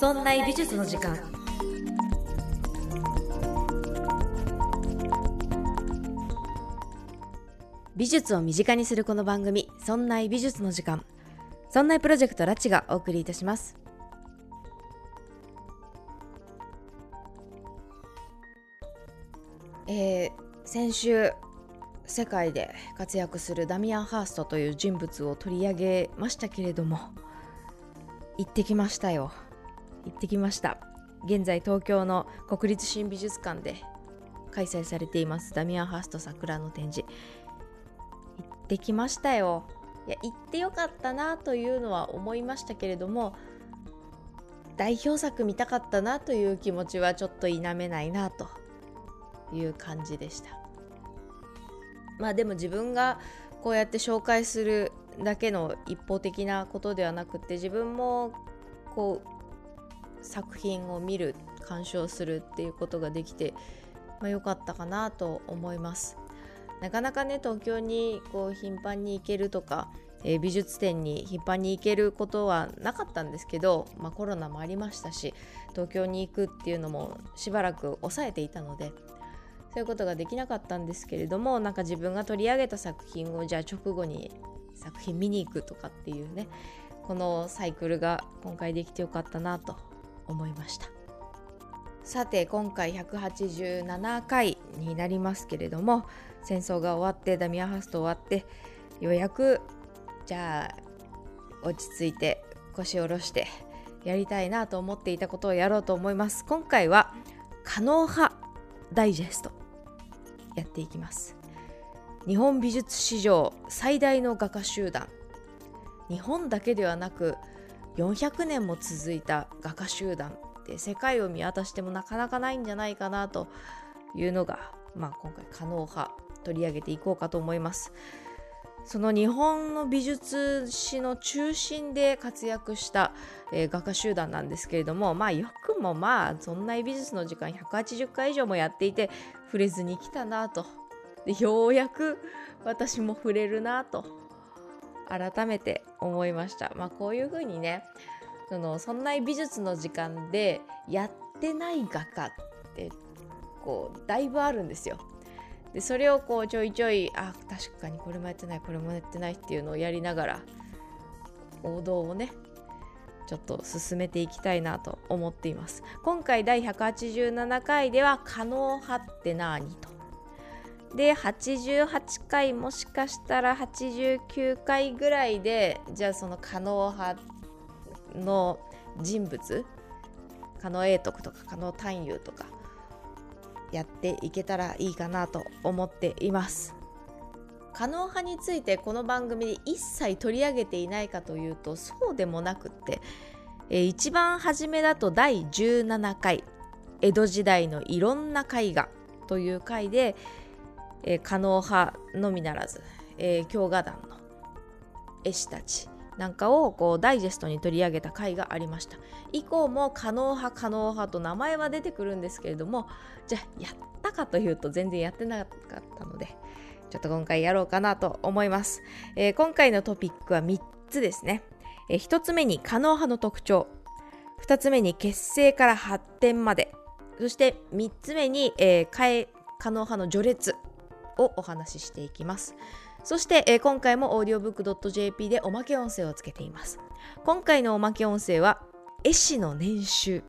そんな美術の時間。美術を身近にするこの番組「そんな美術の時間」そんなプロジェクトラチがお送りいたします。えー、先週世界で活躍するダミアン・ハーストという人物を取り上げましたけれども行ってきましたよ。行ってきました。現在東京の国立新美術館で開催されています。ダミアン・ハースト桜の展示。行ってきましたよ。いや行ってよかったなというのは思いましたけれども代表作見たかったなという気持ちはちょっと否めないなという感じでした。まあでも自分がこうやって紹介するだけの一方的なことではなくて自分もこう作品を見る鑑賞するっていうことができて、まあ、かったかなと思います。なかなかね東京にこう頻繁に行けるとか、えー、美術展に頻繁に行けることはなかったんですけど、まあ、コロナもありましたし東京に行くっていうのもしばらく抑えていたのでそういうことができなかったんですけれどもなんか自分が取り上げた作品をじゃあ直後に作品見に行くとかっていうねこのサイクルが今回できてよかったなと思いました。さて今回187回になりますけれども戦争が終わってダミアンハスと終わってようやくじゃあ落ち着いて腰を下ろしてやりたいなと思っていたことをやろうと思います。今回は可能派ダイジェストやっていきます。日本美術史上最大の画家集団。日本だけではなく400年も続いた画家集団って世界を見渡してもなかなかないんじゃないかなというのが、まあ、今回可能派取り上げていこうかと思います。その日本の美術史の中心で活躍した、えー、画家集団なんですけれどもまあよくもまあそんな美術の時間180回以上もやっていて触れずに来たなと。でようやく私も触れるなと。改めて思いました。まあこういうふうにねそのそんな美術の時間でやってない画家ってこうだいぶあるんですよ。でそれをこうちょいちょいあ確かにこれもやってないこれもやってないっていうのをやりながら王道をねちょっと進めていきたいなと思っています。今回第187回では「可能派って何?」と。で88回もしかしたら89回ぐらいでじゃあその可能派の人物加納永徳とか加納探幽とかやっていけたらいいかなと思っています。可能派についてこの番組で一切取り上げていないかというとそうでもなくって、えー、一番初めだと第17回江戸時代のいろんな絵画という回で、えー、可能派のみならず、えー、京画壇の絵師たちなんかをこうダイジェストに取り上げた回がありました。以降も可能派可能派と名前は出てくるんですけれどもじゃあやったかというと全然やってなかったのでちょっと今回やろうかなと思います、えー、今回のトピックは3つですね、えー、1つ目に可能派の特徴。2つ目に結成から発展まで。そして3つ目に、えー、可能派の序列。をお話ししていきますそして、えー、今回も audiobook.jp でおまけ音声をつけています。今回のおまけ音声は、絵師の年収。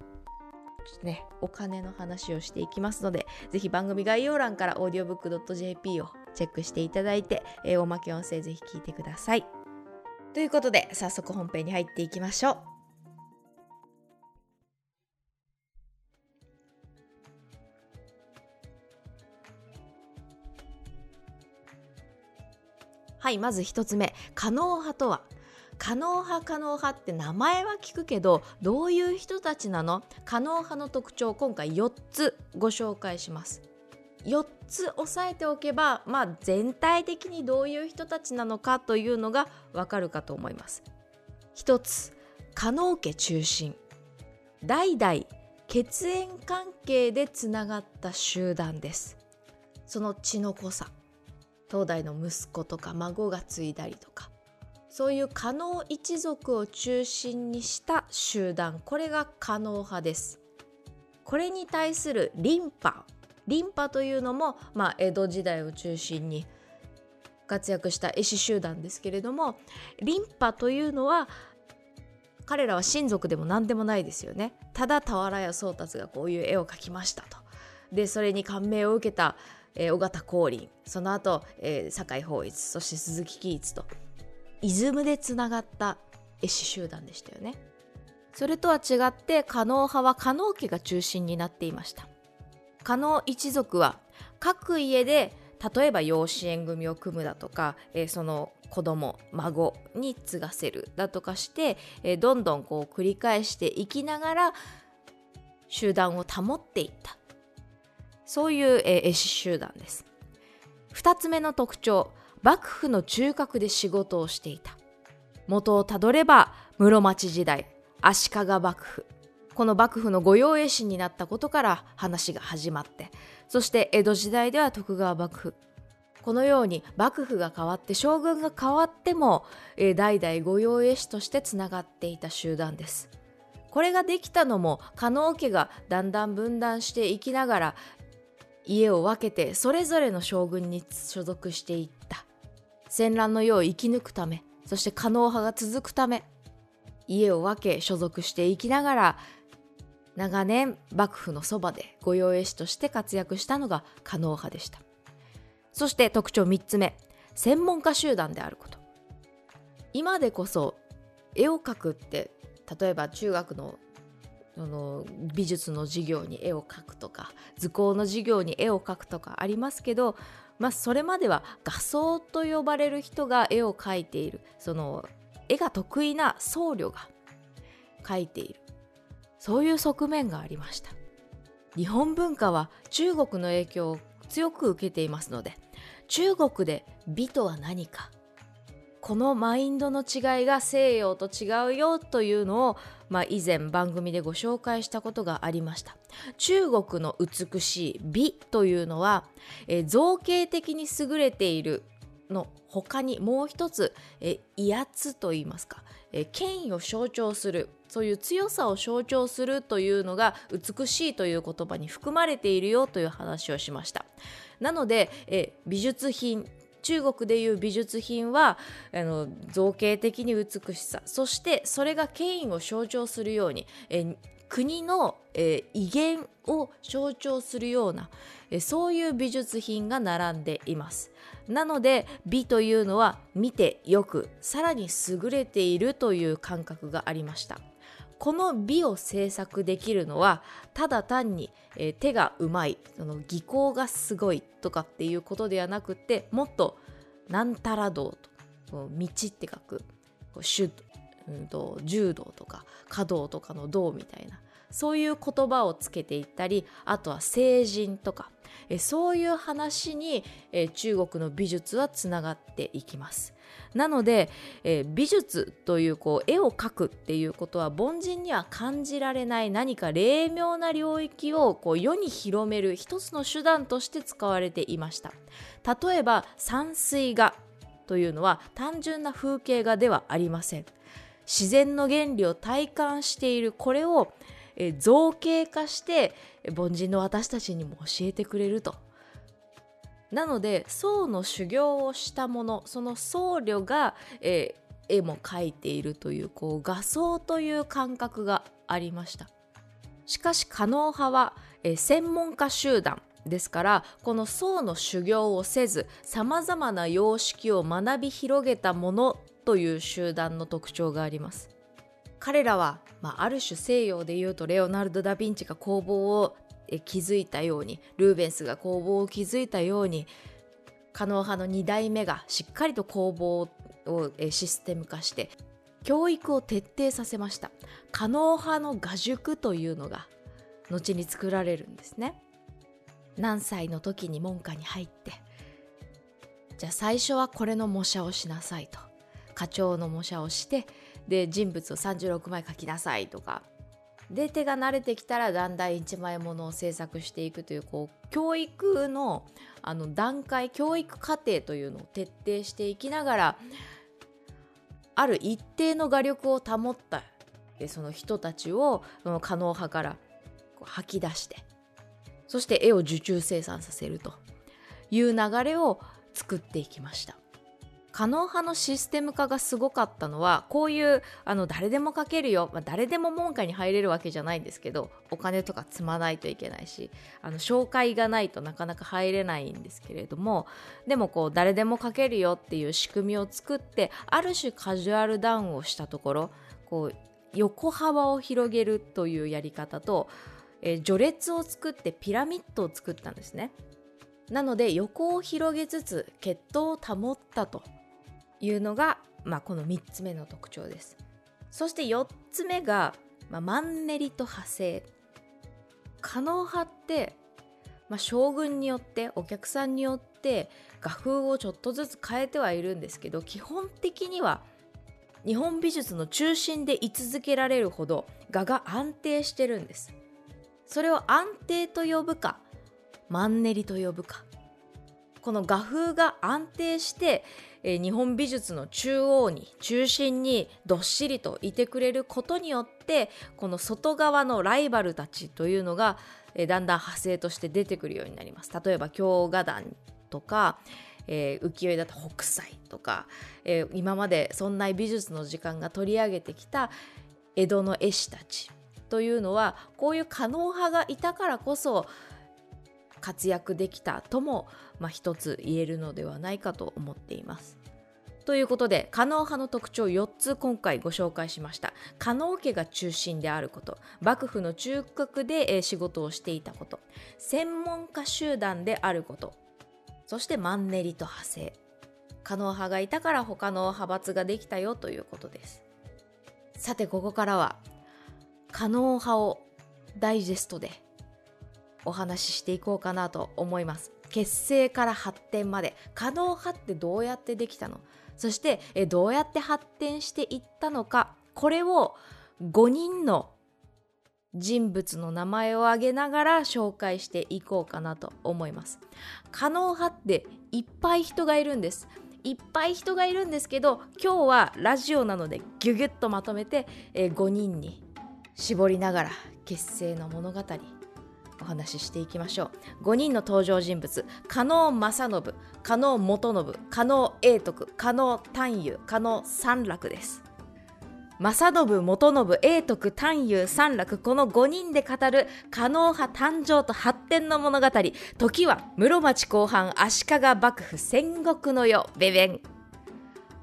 ね、お金の話をしていきますので、ぜひ番組概要欄から audiobook.jp をチェックしていただいて、えー、おまけ音声ぜひ聞いてください。ということで、早速本編に入っていきましょう。はいまず1つ目。可能派とは。可能派可能派って名前は聞くけどどういう人たちなの？可能派の特徴今回4つご紹介します。4つ押さえておけば、まあ、全体的にどういう人たちなのかというのがわかるかと思います。1つ加納家中心。代々血縁関係でつながった集団です。その血の濃さ。東大の息子とか孫が継いだりとかそういう加納一族を中心にした集団これが加納派です。これに対するリンパリンパというのも、まあ、江戸時代を中心に活躍した絵師集団ですけれどもリンパというのは彼らは親族でも何でもないですよね。ただ俵屋宗達がこういう絵を描きましたと。でそれに感銘を受けた、えー、尾形光琳。その後、えー、酒井法一。そして鈴木喜一と。イズムでつながった絵師集団でしたよね。それとは違って加納派は加納家が中心になっていました。加納一族は各家で例えば養子縁組を組むだとか、えー、その子供孫に継がせる。だとかして、えー、どんどんこう繰り返していきながら集団を保っていった。そういう、絵師集団です。2つ目の特徴幕府の中核で仕事をしていた。元をたどれば室町時代足利幕府。この幕府の御用絵師になったことから話が始まってそして江戸時代では徳川幕府。このように幕府が変わって将軍が変わっても、え代々御用絵師としてつながっていた集団です。これができたのも加納家がだんだん分断していきながら家を分けてそれぞれの将軍に所属していった。戦乱の世を生き抜くためそして加納派が続くため家を分け所属していきながら長年幕府のそばで御用絵師として活躍したのが加納派でした。そして特徴3つ目専門家集団であること。今でこそ絵を描くって例えば中学のその美術の授業に絵を描くとか図工の授業に絵を描くとかありますけど、まあ、それまでは画僧と呼ばれる人が絵を描いている。その絵が得意な僧侶が描いている。そういう側面がありました。日本文化は中国の影響を強く受けていますので中国で美とは何かこのマインドの違いが西洋と違うよというのを、まあ、以前番組でご紹介したことがありました。中国の美しい美というのは、え造形的に優れているの他にもう一つ、え威圧といいますか、え権威を象徴するそういう強さを象徴するというのが美しいという言葉に含まれているよという話をしました。なので、え美術品中国でいう美術品はあの造形的に美しさそしてそれが権威を象徴するように、え国の、え威厳を象徴するような、えそういう美術品が並んでいます。なので美というのは見てよくさらに優れているという感覚がありました。この美を制作できるのはただ単に、えー、手がうまいその技巧がすごいとかっていうことではなくてもっとなんたら道と道って書く主、うんと、柔道とか華道とかの道みたいなそういう言葉をつけていったりあとは聖人とかえそういう話に、え中国の美術はつながっていきます。なので、え美術というこう絵を描くっていうことは凡人には感じられない何か霊妙な領域をこう世に広める一つの手段として使われていました。例えば山水画というのは単純な風景画ではありません。自然の原理を体感しているこれをえ造形化して凡人の私たちにも教えてくれると。なので僧の修行をしたものその僧侶が、えー、絵も描いているというこう画像という感覚がありましたしかし狩野派は、えー、専門家集団ですからこの僧の修行をせずさまざまな様式を学び広げたものという集団の特徴があります彼らは、まあ、ある種西洋でいうとレオナルド・ダ・ヴィンチが工房を築いたようにルーベンスが工房を築いたように狩野派の2代目がしっかりと工房をシステム化して教育を徹底させました。狩野派の画塾というのが後に作られるんですね。何歳の時に門下に入ってじゃあ最初はこれの模写をしなさいと。課長の模写をしてで人物を36枚描きなさいとか。で手が慣れてきたらだんだん1枚ものを制作していくというこう教育のあの段階教育過程というのを徹底していきながらある一定の画力を保ったその人たちをその可能派から吐き出してそして絵を受注生産させるという流れを作っていきました。可能派のシステム化がすごかったのはこういうあの誰でも書けるよ、まあ、誰でも門下に入れるわけじゃないんですけどお金とか積まないといけないしあの紹介がないとなかなか入れないんですけれどもでもこう誰でも書けるよっていう仕組みを作ってある種カジュアルダウンをしたところこう横幅を広げるというやり方と、えー、序列を作ってピラミッドを作ったんですね。なので横を広げつつ血統を保ったというのが、まあ、この3つ目の特徴です。そして4つ目が、まあ、マンネリと派生。可能派って、まあ、将軍によってお客さんによって画風をちょっとずつ変えてはいるんですけど基本的には日本美術の中心で居続けられるほど画が安定してるんですそれを安定と呼ぶかマンネリと呼ぶかこの画風が安定して、えー、日本美術の中央に中心にどっしりといてくれることによってこの外側のライバルたちというのが、えー、だんだん派生として出てくるようになります。例えば京画壇とか、えー、浮世絵だと北斎とか、えー、今までそんな美術の時間が取り上げてきた江戸の絵師たちというのはこういう可能派がいたからこそ活躍できたとも、まあ、一つ言えるのではないかと思っています。ということで、可能派の特徴4つ今回ご紹介しました。可能家が中心であること、幕府の中核で仕事をしていたこと、専門家集団であること、そしてマンネリと派生。可能派がいたから他の派閥ができたよということです。さて、ここからは、可能派をダイジェストでお話ししていこうかなと思います。結成から発展まで可能派ってどうやってできたの？そしてえどうやって発展していったのか？これを5人の人物の名前を挙げながら紹介していこうかなと思います。可能派っていっぱい人がいるんです。いっぱい人がいるんですけど今日はラジオなのでギュギュッとまとめて、え5人に絞りながら結成の物語お話ししていきましょう。5人の登場人物。加納正信。加納元信。加納永徳。加納丹友加納三楽です。正信元信永徳丹友三楽。この5人で語る。加納派誕生と発展の物語。時は室町後半足利幕府戦国の世。ベベン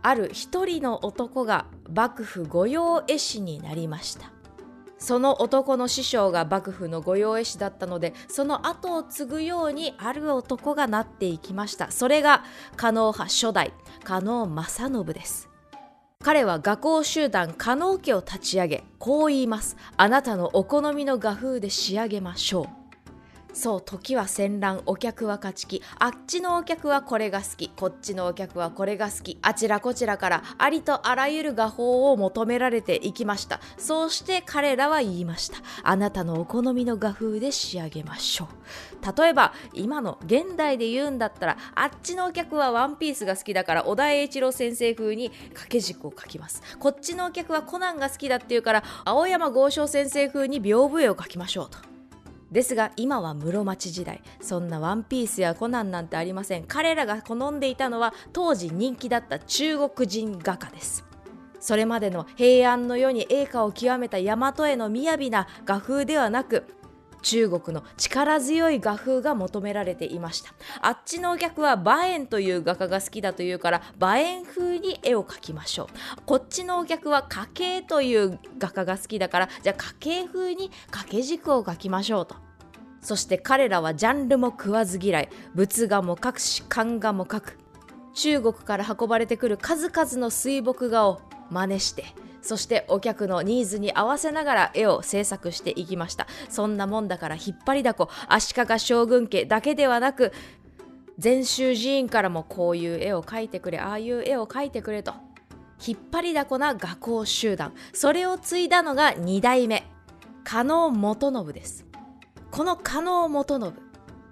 ある一人の男が幕府御用絵師になりました。その男の師匠が幕府の御用絵師だったのでその後を継ぐようにある男がなっていきました。それが加納派初代加納正信です。彼は画工集団加納家を立ち上げこう言います。あなたのお好みの画風で仕上げましょう。そう時は戦乱お客は勝ち気。あっちのお客はこれが好き。こっちのお客はこれが好き。あちらこちらからありとあらゆる画法を求められていきました。そうして彼らは言いました。あなたのお好みの画風で仕上げましょう。例えば今の現代で言うんだったらあっちのお客はワンピースが好きだから小田栄一郎先生風に掛け軸を描きます。こっちのお客はコナンが好きだっていうから青山剛昌先生風に屏風絵を描きましょうと。ですが今は室町時代。そんなワンピースやコナンなんてありません。彼らが好んでいたのは当時人気だった中国人画家です。それまでの平安の世に栄華を極めた大和への雅な画風ではなく中国の力強い画風が求められていました。あっちのお客は馬燕という画家が好きだというから馬燕風に絵を描きましょう。こっちのお客は家系という画家が好きだからじゃあ家系風に掛け軸を描きましょうと。そして彼らはジャンルも食わず嫌い。仏画も描くし漢画も描く。中国から運ばれてくる数々の水墨画を真似してそしてお客のニーズに合わせながら絵を制作していきました。そんなもんだから引っ張りだこ。足利将軍家だけではなく禅宗寺院からもこういう絵を描いてくれああいう絵を描いてくれと。引っ張りだこな画工集団。それを継いだのが2代目加納元信です。この加納元信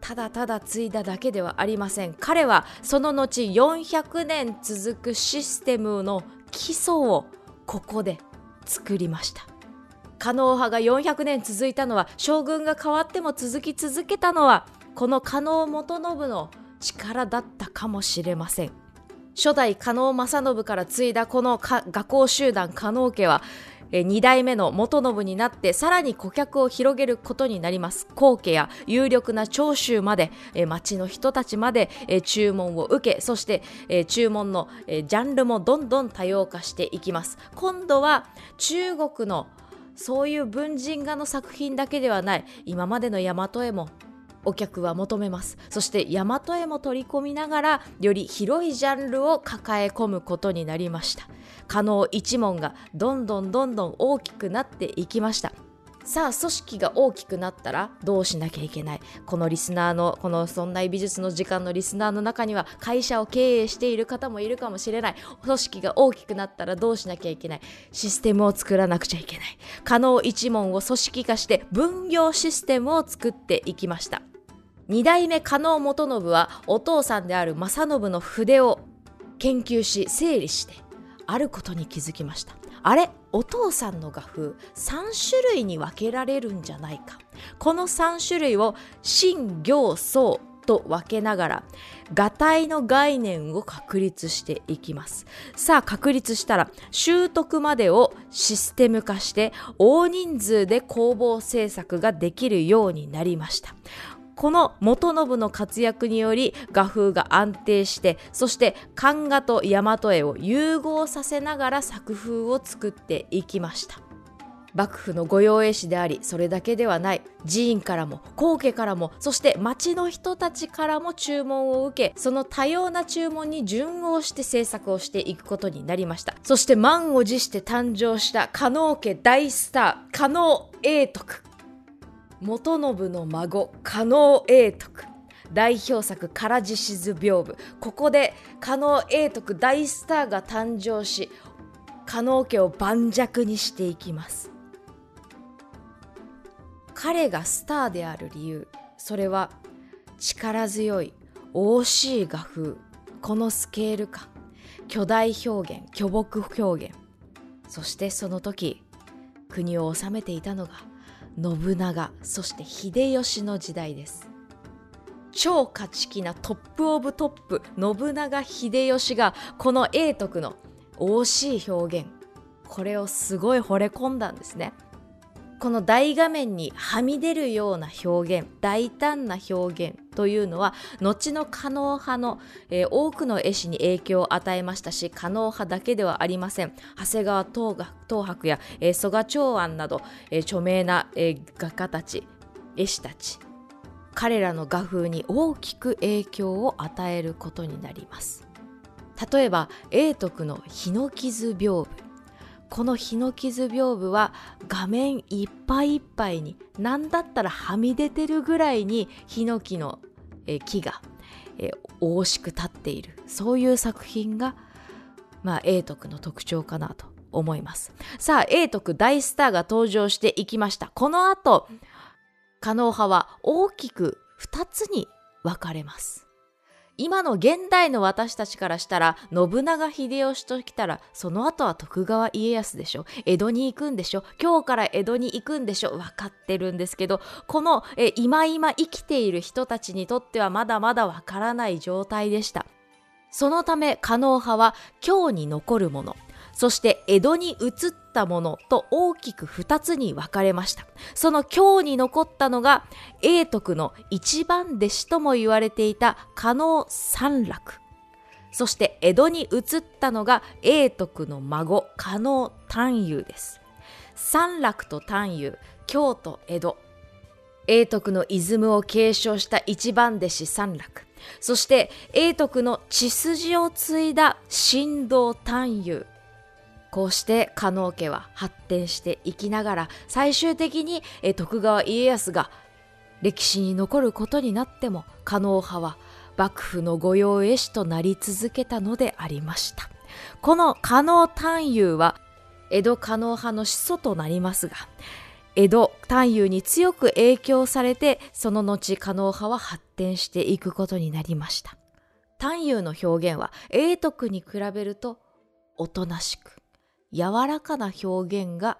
ただただ継いだだけではありません。彼はその後400年続くシステムの基礎をここで作りました。狩野派が400年続いたのは将軍が変わっても続き続けたのはこの狩野元信の力だったかもしれません。初代狩野正信から継いだこの画工集団狩野家は2代目の元信になってさらに顧客を広げることになります。皇家や有力な長州まで町の人たちまで注文を受けそして注文のジャンルもどんどん多様化していきます。今度は中国のそういう文人画の作品だけではない今までの大和絵もお客は求めます。そして大和絵も取り込みながらより広いジャンルを抱え込むことになりました。可能一門がどんどんどんどん大きくなっていきました。さあ組織が大きくなったらどうしなきゃいけない？このリスナーのこの「そんな美術の時間」のリスナーの中には会社を経営している方もいるかもしれない。組織が大きくなったらどうしなきゃいけない？システムを作らなくちゃいけない。可能一門を組織化して分業システムを作っていきました。2代目加納元信はお父さんである正信の筆を研究し整理してあることに気づきました。あれお父さんの画風3種類に分けられるんじゃないか。この3種類を真行相と分けながら画体の概念を確立していきます。さあ確立したら習得までをシステム化して大人数で工房制作ができるようになりました。この元信の活躍により画風が安定してそして漢画と大和絵を融合させながら作風を作っていきました。幕府の御用絵師でありそれだけではない寺院からも皇家からもそして町の人たちからも注文を受けその多様な注文に順応して制作をしていくことになりました。そして満を持して誕生した加納家大スター加納永徳。元信の孫加納永徳。代表作「唐獅子図屏風」ここで加納永徳大スターが誕生し加納家を盤石にしていきます。彼がスターである理由。それは力強い惜しい画風。このスケール感。巨大表現巨木表現。そしてその時国を治めていたのが信長そして秀吉の時代です。超勝ち気なトップオブトップ信長秀吉がこの永徳の惜しい表現。これをすごい惚れ込んだんですね。この大画面にはみ出るような表現大胆な表現というのは後の狩野派の、えー、多くの絵師に影響を与えましたし狩野派だけではありません。長谷川東博や、えー、曽我長安など、えー、著名な、えー、画家たち絵師たち彼らの画風に大きく影響を与えることになります。例えば永徳の日の傷屏風この日の傷屏風は画面いっぱいいっぱいに何だったらはみ出てるぐらいにヒノキの木が大しく立っている。そういう作品が、まあ、永徳の特徴かなと思います。さあ永徳大スターが登場していきました。この後狩野派は大きく2つに分かれます。今の現代の私たちからしたら信長秀吉ときたらその後は徳川家康でしょ。江戸に行くんでしょ。今日から江戸に行くんでしょ。分かってるんですけどこのえ今今生きている人たちにとってはまだまだ分からない状態でした。そのため狩野派は今日に残るもの。そして江戸に移ったものと大きく2つに分かれました。その今日に残ったのが永徳の一番弟子とも言われていた加納三楽。そして江戸に移ったのが永徳の孫加納丹遊です。三楽と丹遊京都江戸。永徳のイズムを継承した一番弟子三楽。そして永徳の血筋を継いだ神道丹遊こうして加納家は発展していきながら最終的に徳川家康が歴史に残ることになっても加納派は幕府の御用絵師となり続けたのでありました。この加納探幽は江戸加納派の始祖となりますが江戸探幽に強く影響されてその後加納派は発展していくことになりました。探幽の表現は永徳に比べるとおとなしく柔らかな表現が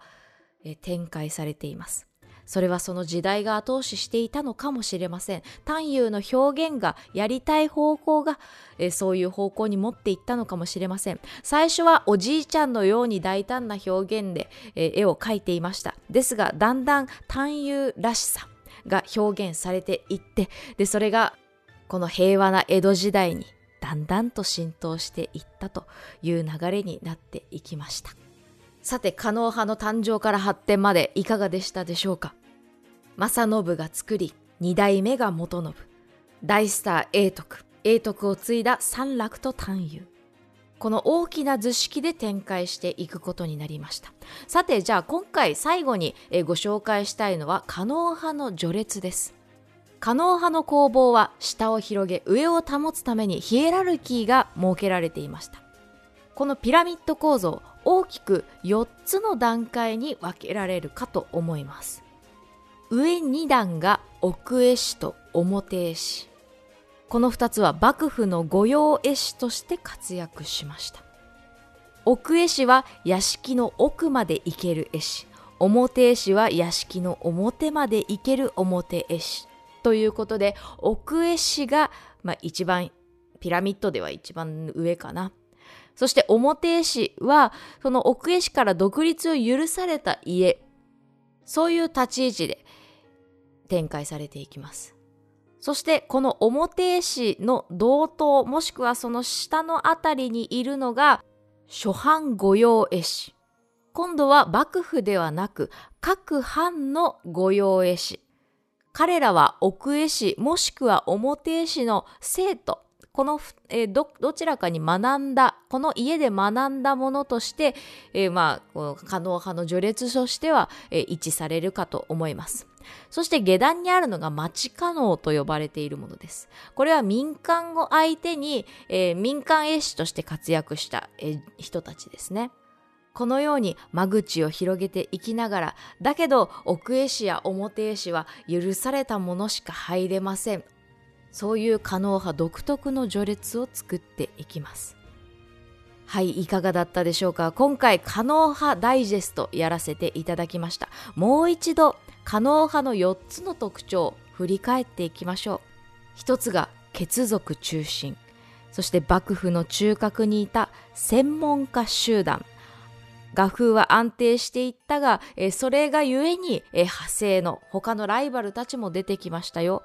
展開されています。それはその時代が後押ししていたのかもしれません。単優の表現がやりたい方向が、えそういう方向に持っていったのかもしれません。最初はおじいちゃんのように大胆な表現で、え絵を描いていました。ですがだんだん単優らしさが表現されていってでそれがこの平和な江戸時代にだんだんと浸透していったという流れになっていきました。さて加納派の誕生から発展までいかがでしたでしょうか？正信が作り二代目が元信。大スター永徳永徳を継いだ三楽と単遊この大きな図式で展開していくことになりました。さてじゃあ今回最後にご紹介したいのは加納派の序列です。加納派の工房は下を広げ上を保つためにヒエラルキーが設けられていました。このピラミッド構造大きく4つの段階に分けられるかと思います。上2段が奥絵師と表絵師。この2つは幕府の御用絵師として活躍しました。奥絵師は屋敷の奥まで行ける絵師。表絵師は屋敷の表まで行ける表絵師。ということで奥絵師が、まあ、一番ピラミッドでは一番上かな。そして表絵師はその奥絵師から独立を許された家。そういう立ち位置で展開されていきます。そしてこの表絵師の同等もしくはその下のあたりにいるのが初版御用絵師。今度は幕府ではなく各藩の御用絵師。彼らは奥絵師もしくは表絵師の生徒この、え、どどちらかに学んだこの家で学んだものとして、えー、まあこの可能派の序列としては、えー、一致されるかと思います。そして下段にあるのが町可能と呼ばれているものです。これは民間を相手に、えー、民間絵師として活躍した、えー、人たちですね。このように間口を広げていきながら、だけど奥絵師や表絵師は許されたものしか入れません。そういう可能派独特の序列を作っていきます。はい、いかがだったでしょうか？今回、可能派ダイジェストやらせていただきました。もう一度、可能派の4つの特徴を振り返っていきましょう。一つが、血族中心。そして幕府の中核にいた専門家集団。画風は安定していったが、えそれがゆえに、え派生の他のライバルたちも出てきましたよ。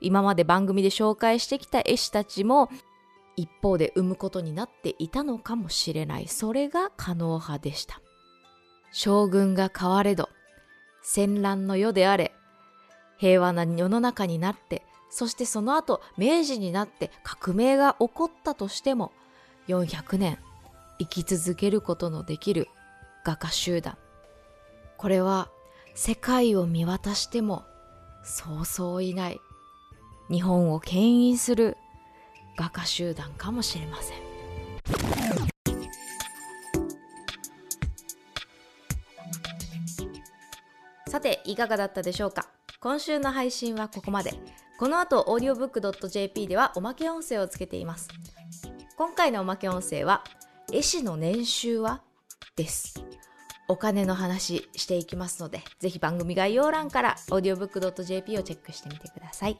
今まで番組で紹介してきた絵師たちも一方で生むことになっていたのかもしれない。それが可能派でした。将軍が変われど、戦乱の世であれ、平和な世の中になって、そしてその後明治になって革命が起こったとしても、400年生き続けることのできる画家集団。これは世界を見渡してもそうそういない。日本を牽引する画家集団かもしれません。さていかがだったでしょうか？今週の配信はここまで。この後 audiobook.jp ではおまけ音声をつけています。今回のおまけ音声は絵師の年収は？ですお金の話していきますので、ぜひ番組概要欄から audiobook.jp をチェックしてみてください。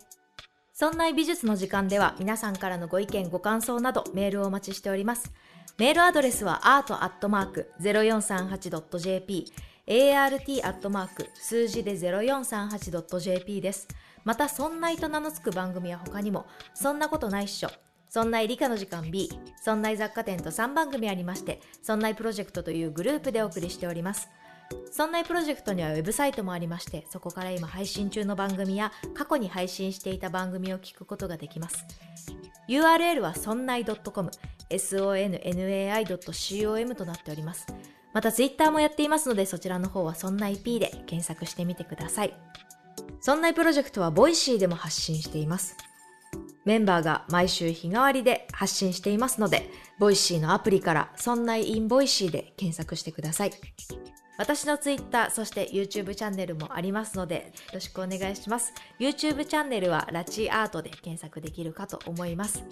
そんな美術の時間では皆さんからのご意見、ご感想などメールをお待ちしております。メールアドレスは art.0438.jp art. 数字で 0438.jp です。また、そんないと名の付く番組は他にも、そんなことないっしょ、そんない理科の時間 B、そんない雑貨店と3番組ありまして、そんないプロジェクトというグループでお送りしております。そんないプロジェクトにはウェブサイトもありまして、そこから今配信中の番組や過去に配信していた番組を聞くことができます。URL はそんない .com、sonnai.com となっております。また Twitter もやっていますので、そちらの方はそんない P で検索してみてください。そんないプロジェクトは Voicy でも発信しています。メンバーが毎週日替わりで発信していますので、 Voicy のアプリから、そんない in Voicy で検索してください。私の Twitter、そして YouTube チャンネルもありますので、よろしくお願いします。YouTube チャンネルはラチアートで検索できるかと思います。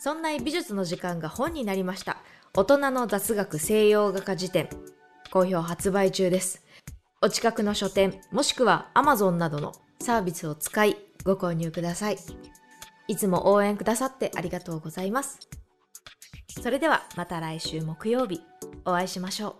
そんな美術の時間が本になりました。大人の雑学西洋画家辞典好評発売中ですお近くの書店もしくは Amazon などのサービスを使いご購入くださいいつも応援くださってありがとうございます。それではまた来週木曜日お会いしましょう。